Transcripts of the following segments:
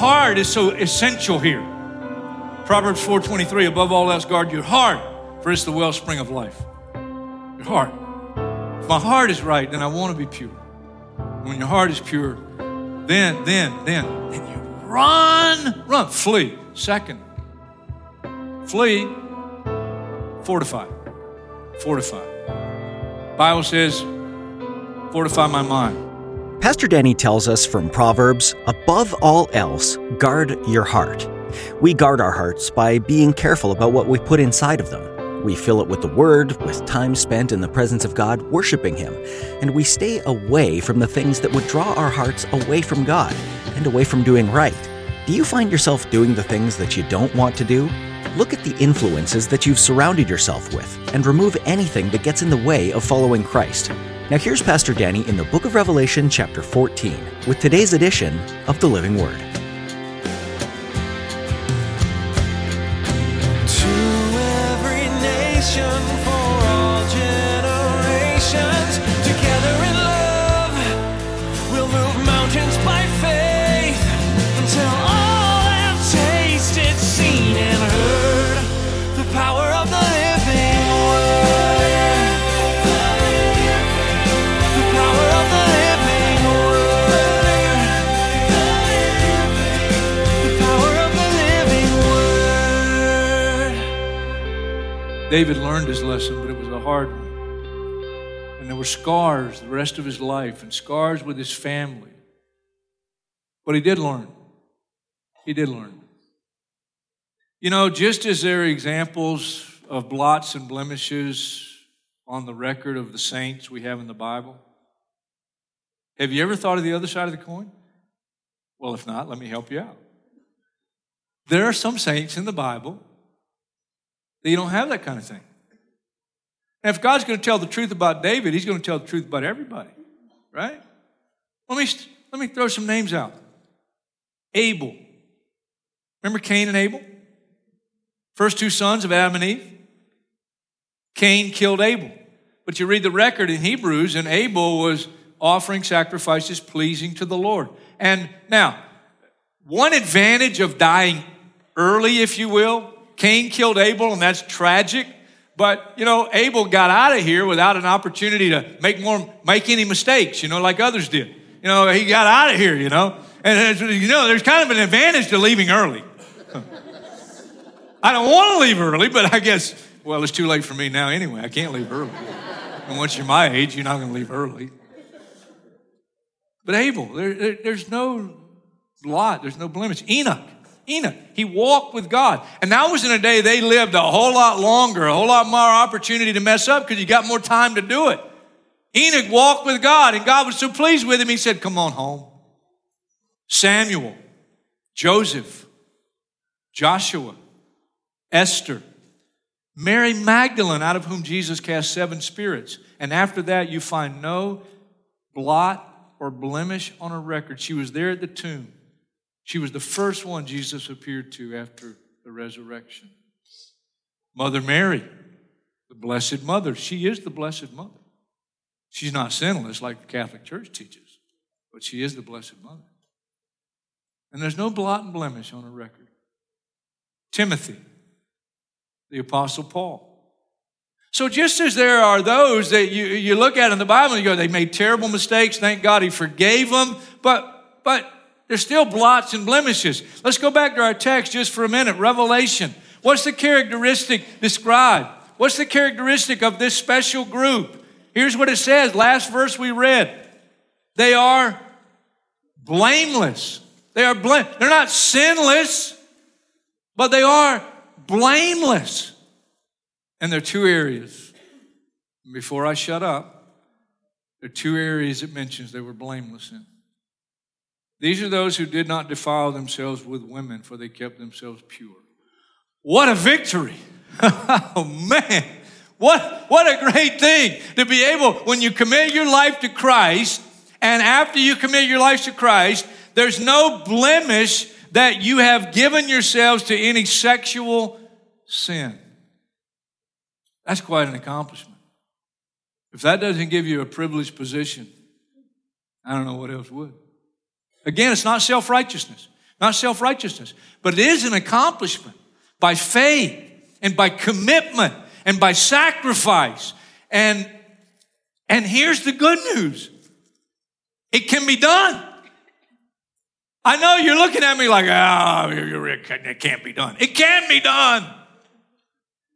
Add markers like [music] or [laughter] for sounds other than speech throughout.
Heart is so essential here. Proverbs 4:23 above all else guard your heart for it's the wellspring of life. Your heart. If my heart is right, then I want to be pure. When your heart is pure, then then then then you run, run, flee. Second. Flee, fortify. Fortify. Bible says fortify my mind. Pastor Danny tells us from Proverbs above all else, guard your heart. We guard our hearts by being careful about what we put inside of them. We fill it with the Word, with time spent in the presence of God, worshiping Him, and we stay away from the things that would draw our hearts away from God and away from doing right. Do you find yourself doing the things that you don't want to do? Look at the influences that you've surrounded yourself with and remove anything that gets in the way of following Christ. Now, here's Pastor Danny in the book of Revelation, chapter 14, with today's edition of the Living Word. David learned his lesson, but it was a hard one. And there were scars the rest of his life and scars with his family. But he did learn. He did learn. You know, just as there are examples of blots and blemishes on the record of the saints we have in the Bible, have you ever thought of the other side of the coin? Well, if not, let me help you out. There are some saints in the Bible you don't have that kind of thing. And if God's going to tell the truth about David, he's going to tell the truth about everybody, right? Let me, let me throw some names out. Abel. Remember Cain and Abel? First two sons of Adam and Eve. Cain killed Abel. But you read the record in Hebrews, and Abel was offering sacrifices pleasing to the Lord. And now, one advantage of dying early, if you will, Cain killed Abel, and that's tragic. But you know, Abel got out of here without an opportunity to make more, make any mistakes. You know, like others did. You know, he got out of here. You know, and you know, there's kind of an advantage to leaving early. [laughs] I don't want to leave early, but I guess well, it's too late for me now anyway. I can't leave early. And once you're my age, you're not going to leave early. But Abel, there, there, there's no blot, there's no blemish. Enoch, Enoch, he walked with God. And that was in a day they lived a whole lot longer, a whole lot more opportunity to mess up because you got more time to do it. Enoch walked with God, and God was so pleased with him, he said, Come on home. Samuel, Joseph, Joshua, Esther, Mary Magdalene, out of whom Jesus cast seven spirits. And after that, you find no blot or blemish on her record. She was there at the tomb. She was the first one Jesus appeared to after the resurrection. Mother Mary, the Blessed Mother, she is the Blessed Mother. She's not sinless like the Catholic Church teaches, but she is the Blessed Mother. And there's no blot and blemish on her record. Timothy, the Apostle Paul. So just as there are those that you, you look at in the Bible and you go, they made terrible mistakes, thank God he forgave them, but, but there's still blots and blemishes. Let's go back to our text just for a minute. Revelation. What's the characteristic described? What's the characteristic of this special group? Here's what it says, last verse we read. They are blameless. They are blame. They're not sinless, but they are blameless. And there are two areas. Before I shut up, there are two areas it mentions they were blameless in. These are those who did not defile themselves with women, for they kept themselves pure. What a victory! [laughs] oh man, what, what a great thing to be able, when you commit your life to Christ, and after you commit your life to Christ, there's no blemish that you have given yourselves to any sexual sin. That's quite an accomplishment. If that doesn't give you a privileged position, I don't know what else would. Again, it's not self righteousness, not self righteousness, but it is an accomplishment by faith and by commitment and by sacrifice. And, and here's the good news it can be done. I know you're looking at me like, oh, it can't be done. It can be done.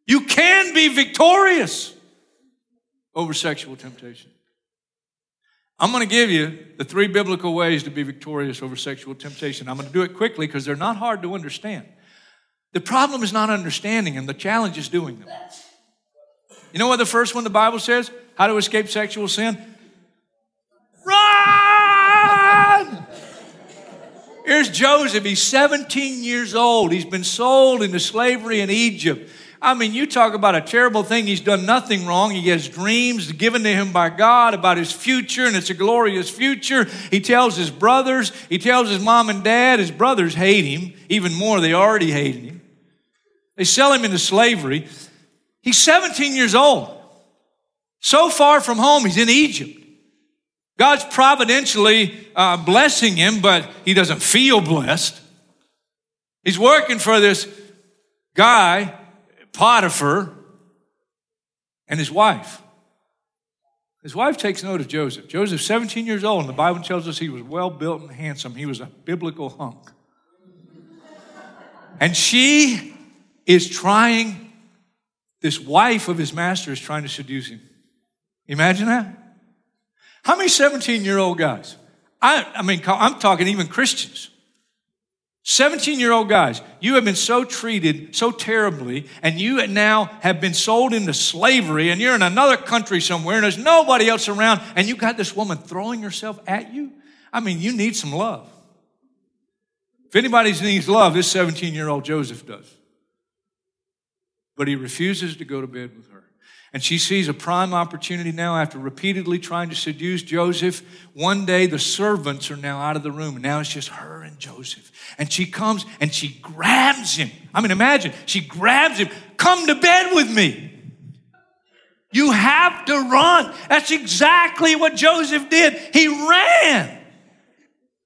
You can be victorious over sexual temptation. I'm going to give you the three biblical ways to be victorious over sexual temptation. I'm going to do it quickly because they're not hard to understand. The problem is not understanding them, the challenge is doing them. You know what the first one the Bible says? How to escape sexual sin? Run! Here's Joseph. He's 17 years old. He's been sold into slavery in Egypt. I mean, you talk about a terrible thing. He's done nothing wrong. He has dreams given to him by God about his future, and it's a glorious future. He tells his brothers, he tells his mom and dad. His brothers hate him even more. They already hate him. They sell him into slavery. He's 17 years old. So far from home, he's in Egypt. God's providentially uh, blessing him, but he doesn't feel blessed. He's working for this guy, Potiphar, and his wife. His wife takes note of Joseph. Joseph's 17 years old, and the Bible tells us he was well built and handsome. He was a biblical hunk. And she is trying, this wife of his master is trying to seduce him. Imagine that. How many 17 year old guys? I, I mean, I'm talking even Christians. 17 year old guys, you have been so treated so terribly, and you now have been sold into slavery, and you're in another country somewhere, and there's nobody else around, and you got this woman throwing herself at you. I mean, you need some love. If anybody needs love, this 17 year old Joseph does but he refuses to go to bed with her. And she sees a prime opportunity now after repeatedly trying to seduce Joseph. One day the servants are now out of the room, and now it's just her and Joseph. And she comes and she grabs him. I mean, imagine, she grabs him, come to bed with me. You have to run. That's exactly what Joseph did. He ran.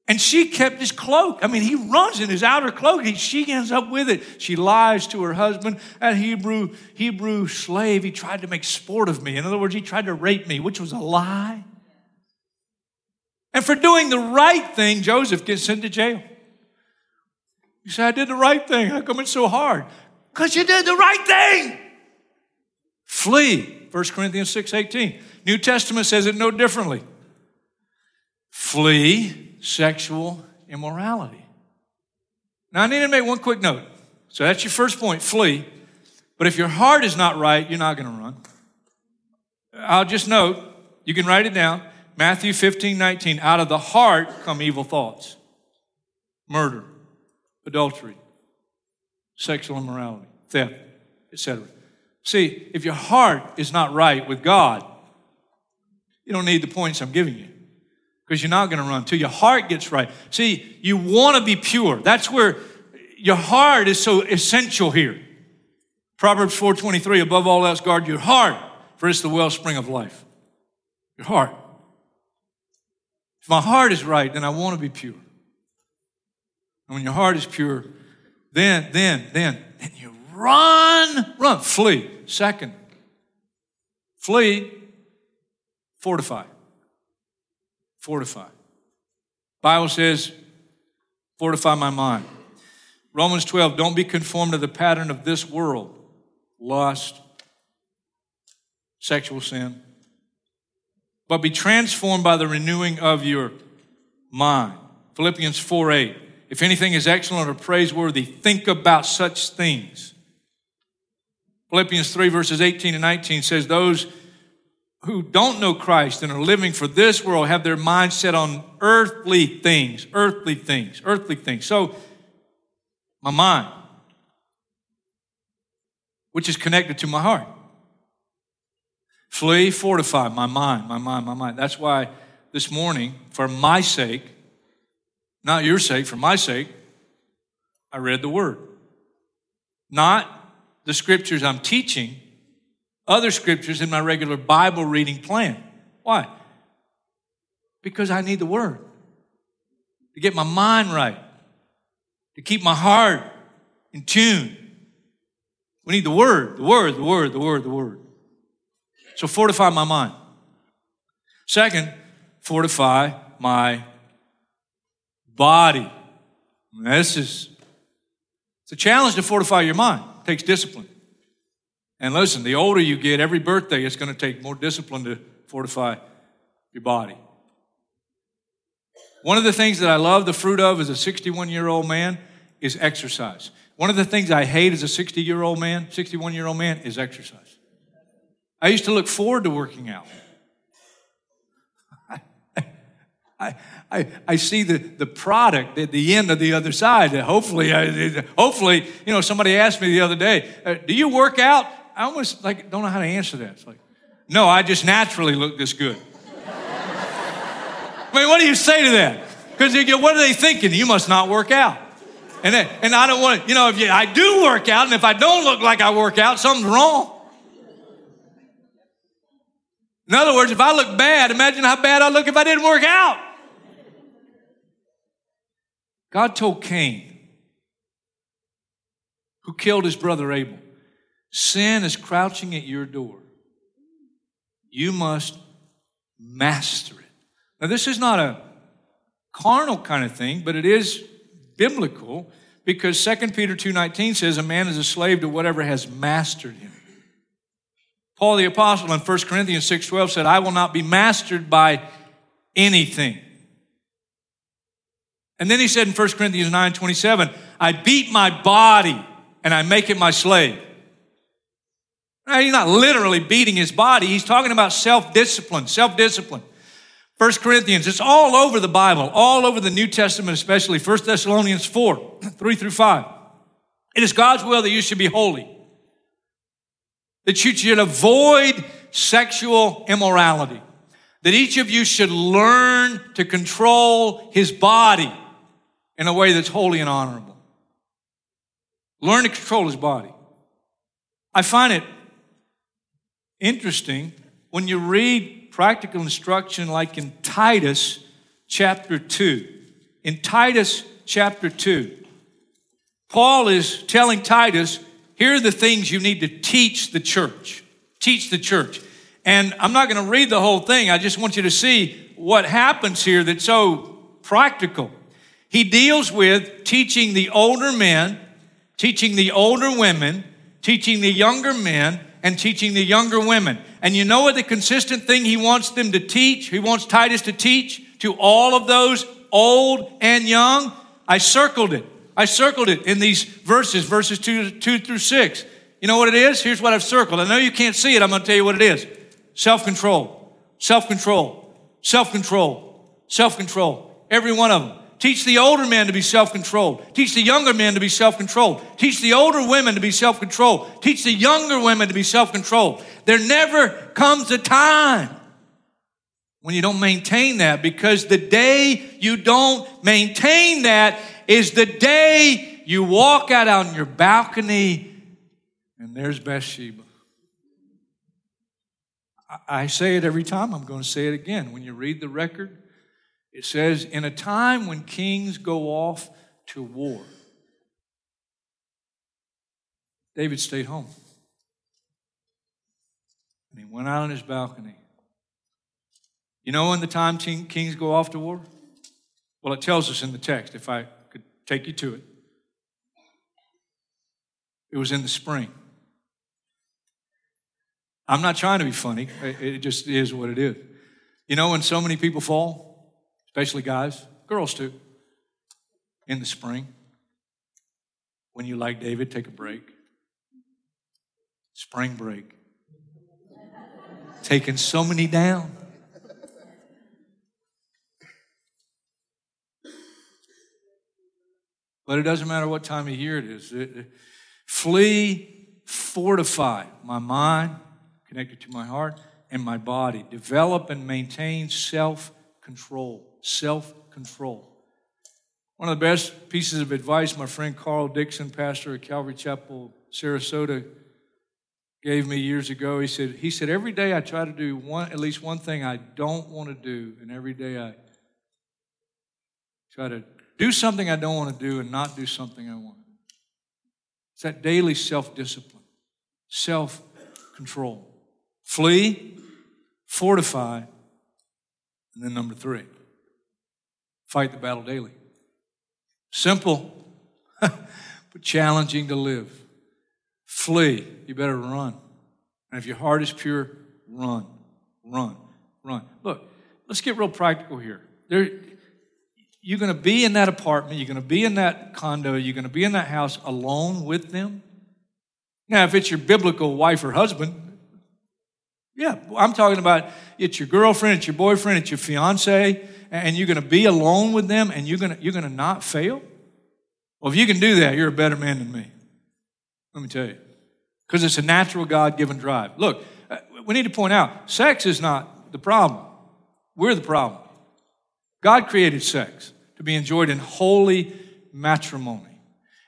And she kept his cloak. I mean, he runs in his outer cloak. He, she ends up with it. She lies to her husband, that Hebrew, Hebrew slave. He tried to make sport of me. In other words, he tried to rape me, which was a lie. And for doing the right thing, Joseph gets sent to jail. You say, I did the right thing. How come it's so hard? Because you did the right thing. Flee. 1 Corinthians 6 18. New Testament says it no differently. Flee sexual immorality. Now, I need to make one quick note. So that's your first point flee. But if your heart is not right, you're not going to run. I'll just note, you can write it down Matthew 15, 19. Out of the heart come evil thoughts, murder, adultery, sexual immorality, theft, etc. See, if your heart is not right with God, you don't need the points I'm giving you because you're not going to run till your heart gets right. See, you want to be pure. That's where your heart is so essential here. Proverbs 4:23 above all else guard your heart for it's the wellspring of life. Your heart. If my heart is right, then I want to be pure. And when your heart is pure, then then then then you run, run, flee. Second, flee, fortify fortify. Bible says, fortify my mind. Romans 12, don't be conformed to the pattern of this world. Lust, sexual sin. But be transformed by the renewing of your mind. Philippians 4 8. If anything is excellent or praiseworthy, think about such things. Philippians 3 verses 18 and 19 says, Those who don't know Christ and are living for this world have their mind set on earthly things, earthly things, earthly things. So, my mind, which is connected to my heart. Flee, fortify my mind, my mind, my mind. That's why this morning, for my sake, not your sake, for my sake, I read the word. Not the scriptures I'm teaching, other scriptures in my regular Bible reading plan. Why? Because I need the word to get my mind right, to keep my heart in tune. We need the word, the word, the word, the word, the word. So fortify my mind. Second, fortify my body. This is it's a challenge to fortify your mind. It takes discipline. And listen, the older you get, every birthday it's going to take more discipline to fortify your body. One of the things that I love the fruit of as a 61 year old man is exercise. One of the things I hate as a 60 year old man, 61 year old man, is exercise. I used to look forward to working out. [laughs] I, I, I see the, the product at the end of the other side. Hopefully, I, hopefully, you know, somebody asked me the other day, uh, do you work out? I almost like don't know how to answer that. It's like, no, I just naturally look this good. I mean, what do you say to that? Because what are they thinking? You must not work out. And, and I don't want to, you know, if you, I do work out, and if I don't look like I work out, something's wrong. In other words, if I look bad, imagine how bad I look if I didn't work out. God told Cain, who killed his brother Abel, sin is crouching at your door. You must master it. Now, this is not a carnal kind of thing, but it is biblical because 2 Peter 2.19 says a man is a slave to whatever has mastered him. Paul the apostle in 1 Corinthians 6.12 said, I will not be mastered by anything. And then he said in 1 Corinthians 9 27, I beat my body and I make it my slave. Now, he's not literally beating his body, he's talking about self discipline, self discipline. 1 Corinthians, it's all over the Bible, all over the New Testament, especially 1 Thessalonians 4 [clears throat] 3 through 5. It is God's will that you should be holy, that you should avoid sexual immorality, that each of you should learn to control his body in a way that's holy and honorable. Learn to control his body. I find it interesting when you read practical instruction like in Titus chapter 2. In Titus chapter 2, Paul is telling Titus, here are the things you need to teach the church. Teach the church. And I'm not going to read the whole thing. I just want you to see what happens here that's so practical. He deals with teaching the older men, teaching the older women, teaching the younger men, and teaching the younger women. And you know what the consistent thing he wants them to teach? He wants Titus to teach to all of those old and young. I circled it. I circled it in these verses, verses two, two through six. You know what it is? Here's what I've circled. I know you can't see it. I'm going to tell you what it is. Self control, self control, self control, self control. Every one of them. Teach the older men to be self controlled. Teach the younger men to be self controlled. Teach the older women to be self controlled. Teach the younger women to be self controlled. There never comes a time when you don't maintain that because the day you don't maintain that is the day you walk out on your balcony and there's Bathsheba. I say it every time, I'm going to say it again. When you read the record, it says, in a time when kings go off to war, David stayed home. And he went out on his balcony. You know when the time kings go off to war? Well, it tells us in the text, if I could take you to it. It was in the spring. I'm not trying to be funny, it just is what it is. You know when so many people fall? Especially guys, girls too, in the spring. When you, like David, take a break. Spring break. taking so many down. But it doesn't matter what time of year it is. It- it- flee, fortify my mind, connected to my heart, and my body. Develop and maintain self control. Self control. One of the best pieces of advice my friend Carl Dixon, pastor at Calvary Chapel, Sarasota, gave me years ago. He said, he said, every day I try to do one, at least one thing I don't want to do, and every day I try to do something I don't want to do and not do something I want. It's that daily self discipline, self control. Flee, fortify, and then number three, fight the battle daily. Simple, [laughs] but challenging to live. Flee, you better run. And if your heart is pure, run, run, run. Look, let's get real practical here. There, you're going to be in that apartment, you're going to be in that condo, you're going to be in that house alone with them. Now, if it's your biblical wife or husband, yeah, I'm talking about it's your girlfriend, it's your boyfriend, it's your fiance, and you're going to be alone with them and you're going to, you're going to not fail? Well, if you can do that, you're a better man than me. Let me tell you. Because it's a natural God given drive. Look, uh, we need to point out sex is not the problem, we're the problem. God created sex to be enjoyed in holy matrimony.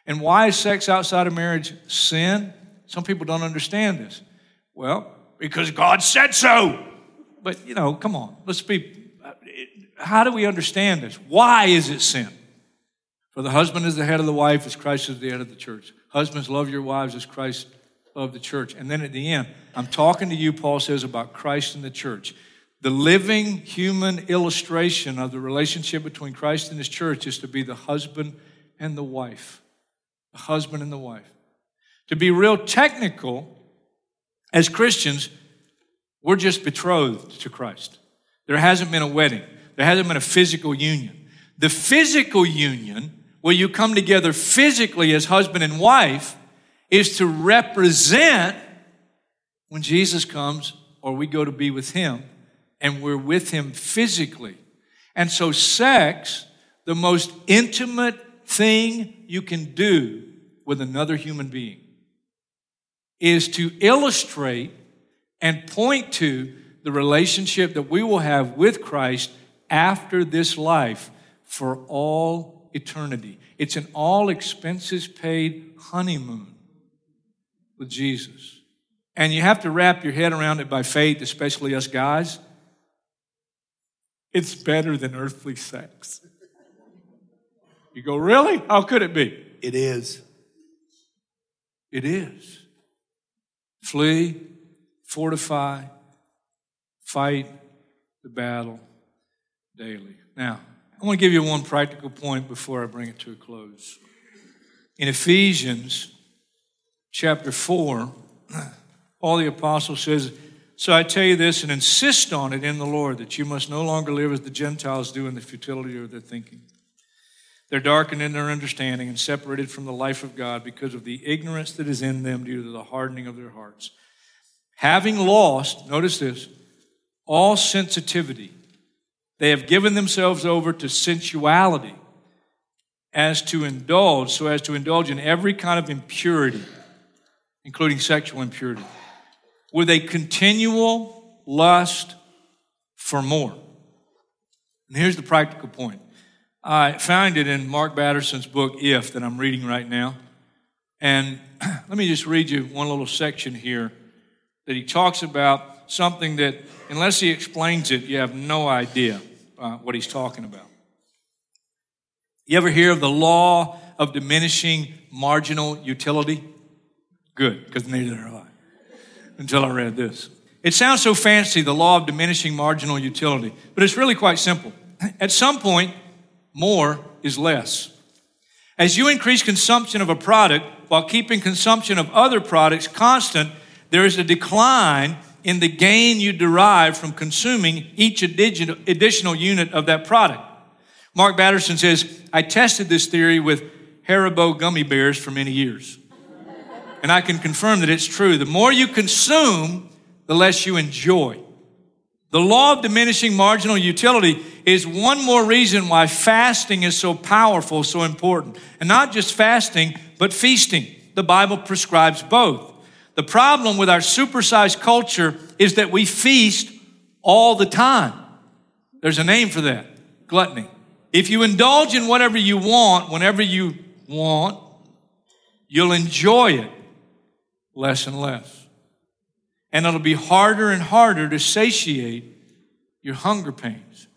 And why is sex outside of marriage sin? Some people don't understand this. Well, because God said so. But, you know, come on, let's be. How do we understand this? Why is it sin? For the husband is the head of the wife, as Christ is the head of the church. Husbands, love your wives as Christ loved the church. And then at the end, I'm talking to you, Paul says, about Christ and the church. The living human illustration of the relationship between Christ and his church is to be the husband and the wife. The husband and the wife. To be real technical, as Christians, we're just betrothed to Christ. There hasn't been a wedding, there hasn't been a physical union. The physical union, where you come together physically as husband and wife, is to represent when Jesus comes or we go to be with him and we're with him physically. And so, sex, the most intimate thing you can do with another human being, is to illustrate and point to the relationship that we will have with Christ after this life for all eternity. It's an all expenses paid honeymoon with Jesus. And you have to wrap your head around it by faith, especially us guys. It's better than earthly sex. You go, really? How could it be? It is. It is. Flee, fortify, fight the battle daily. Now, I want to give you one practical point before I bring it to a close. In Ephesians chapter 4, [clears throat] Paul the apostle says, So I tell you this and insist on it in the Lord that you must no longer live as the Gentiles do in the futility of their thinking. They're darkened in their understanding and separated from the life of God because of the ignorance that is in them due to the hardening of their hearts. Having lost, notice this, all sensitivity, they have given themselves over to sensuality as to indulge, so as to indulge in every kind of impurity, including sexual impurity, with a continual lust for more. And here's the practical point. I found it in Mark Batterson's book, If, that I'm reading right now. And [clears throat] let me just read you one little section here that he talks about something that, unless he explains it, you have no idea uh, what he's talking about. You ever hear of the law of diminishing marginal utility? Good, because neither have I until I read this. It sounds so fancy, the law of diminishing marginal utility, but it's really quite simple. [clears throat] At some point, more is less. As you increase consumption of a product while keeping consumption of other products constant, there is a decline in the gain you derive from consuming each additional unit of that product. Mark Batterson says, I tested this theory with Haribo gummy bears for many years. And I can confirm that it's true. The more you consume, the less you enjoy. The law of diminishing marginal utility is one more reason why fasting is so powerful, so important. And not just fasting, but feasting. The Bible prescribes both. The problem with our supersized culture is that we feast all the time. There's a name for that gluttony. If you indulge in whatever you want, whenever you want, you'll enjoy it less and less. And it'll be harder and harder to satiate your hunger pains.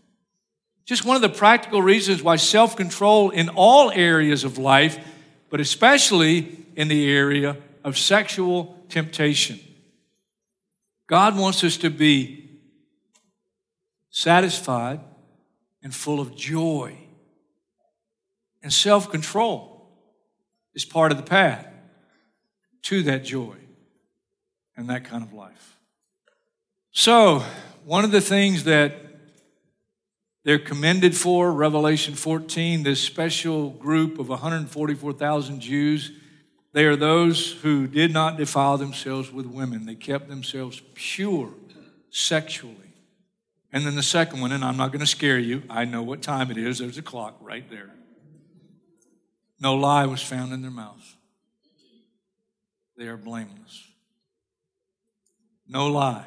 Just one of the practical reasons why self control in all areas of life, but especially in the area of sexual temptation. God wants us to be satisfied and full of joy. And self control is part of the path to that joy and that kind of life. So, one of the things that they're commended for, Revelation 14, this special group of 144,000 Jews, they are those who did not defile themselves with women. They kept themselves pure sexually. And then the second one, and I'm not going to scare you, I know what time it is. There's a clock right there. No lie was found in their mouth. They are blameless. No lie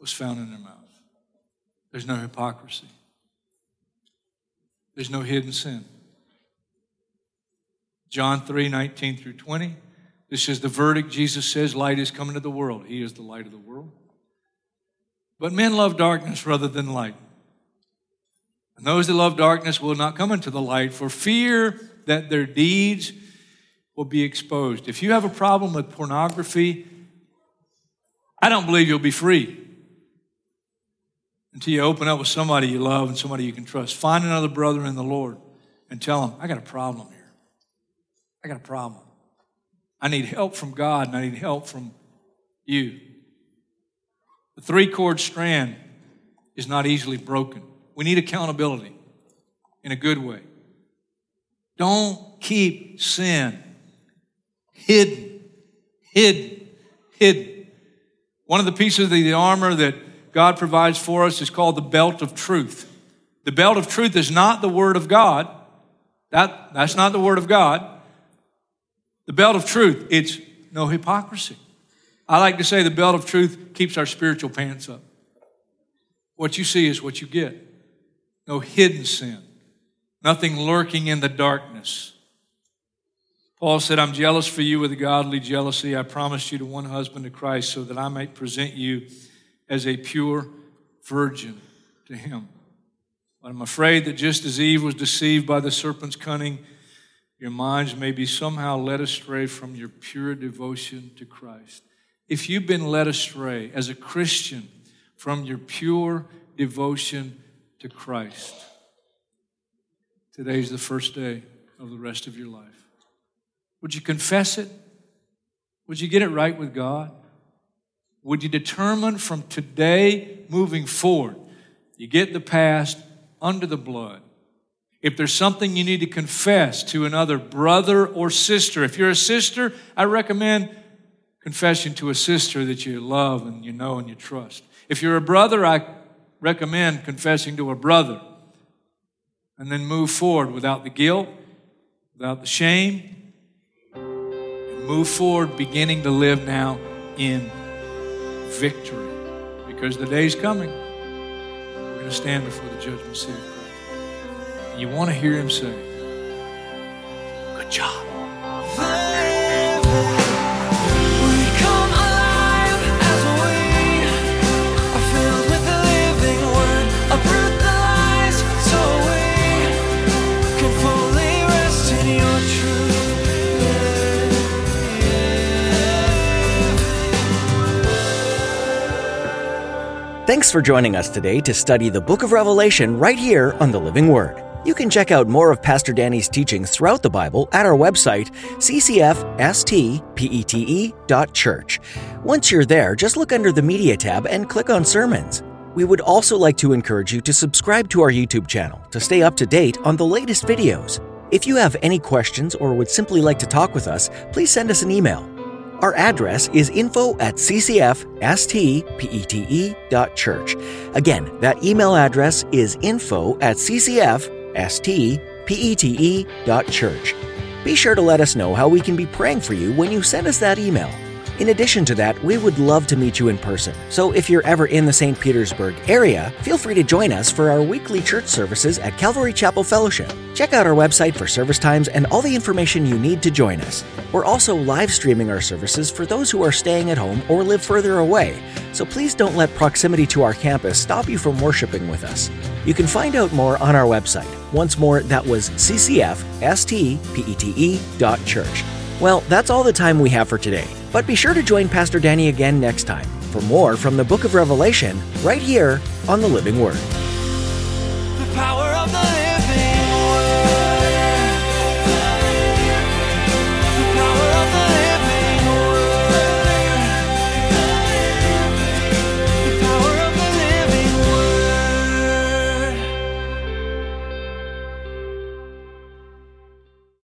was found in their mouth. There's no hypocrisy. There's no hidden sin. John 3 19 through 20. This is the verdict. Jesus says, Light is coming to the world. He is the light of the world. But men love darkness rather than light. And those that love darkness will not come into the light for fear that their deeds will be exposed. If you have a problem with pornography, I don't believe you'll be free until you open up with somebody you love and somebody you can trust. Find another brother in the Lord and tell him, I got a problem here. I got a problem. I need help from God and I need help from you. The three cord strand is not easily broken. We need accountability in a good way. Don't keep sin hidden, hidden, hidden. One of the pieces of the armor that God provides for us is called the belt of truth. The belt of truth is not the word of God. That, that's not the word of God. The belt of truth, it's no hypocrisy. I like to say the belt of truth keeps our spiritual pants up. What you see is what you get. No hidden sin, nothing lurking in the darkness. Paul said, I'm jealous for you with a godly jealousy. I promised you to one husband to Christ so that I might present you as a pure virgin to him. But I'm afraid that just as Eve was deceived by the serpent's cunning, your minds may be somehow led astray from your pure devotion to Christ if you've been led astray as a Christian from your pure devotion to Christ, today's the first day of the rest of your life. Would you confess it? Would you get it right with God? Would you determine from today moving forward, you get the past under the blood? If there's something you need to confess to another brother or sister, if you're a sister, I recommend confession to a sister that you love and you know and you trust. If you're a brother, I recommend confessing to a brother and then move forward without the guilt, without the shame, and move forward beginning to live now in victory because the day's coming. We're going to stand before the judgment seat. You want to hear him say, Good job. We come alive as we are filled with the living word. Uproot the lies so we can fully rest in your truth. Thanks for joining us today to study the book of Revelation right here on the Living Word. You can check out more of Pastor Danny's teachings throughout the Bible at our website, ccfstpete.church. Once you're there, just look under the Media tab and click on Sermons. We would also like to encourage you to subscribe to our YouTube channel to stay up to date on the latest videos. If you have any questions or would simply like to talk with us, please send us an email. Our address is info at ccfstpete.church. Again, that email address is info at ccfstpete.church. Be sure to let us know how we can be praying for you when you send us that email. In addition to that, we would love to meet you in person. So if you're ever in the St. Petersburg area, feel free to join us for our weekly church services at Calvary Chapel Fellowship. Check out our website for service times and all the information you need to join us. We're also live streaming our services for those who are staying at home or live further away. So please don't let proximity to our campus stop you from worshiping with us. You can find out more on our website. Once more, that was ccfstpete.church. Well, that's all the time we have for today. But be sure to join Pastor Danny again next time for more from the book of Revelation right here on the Living Word.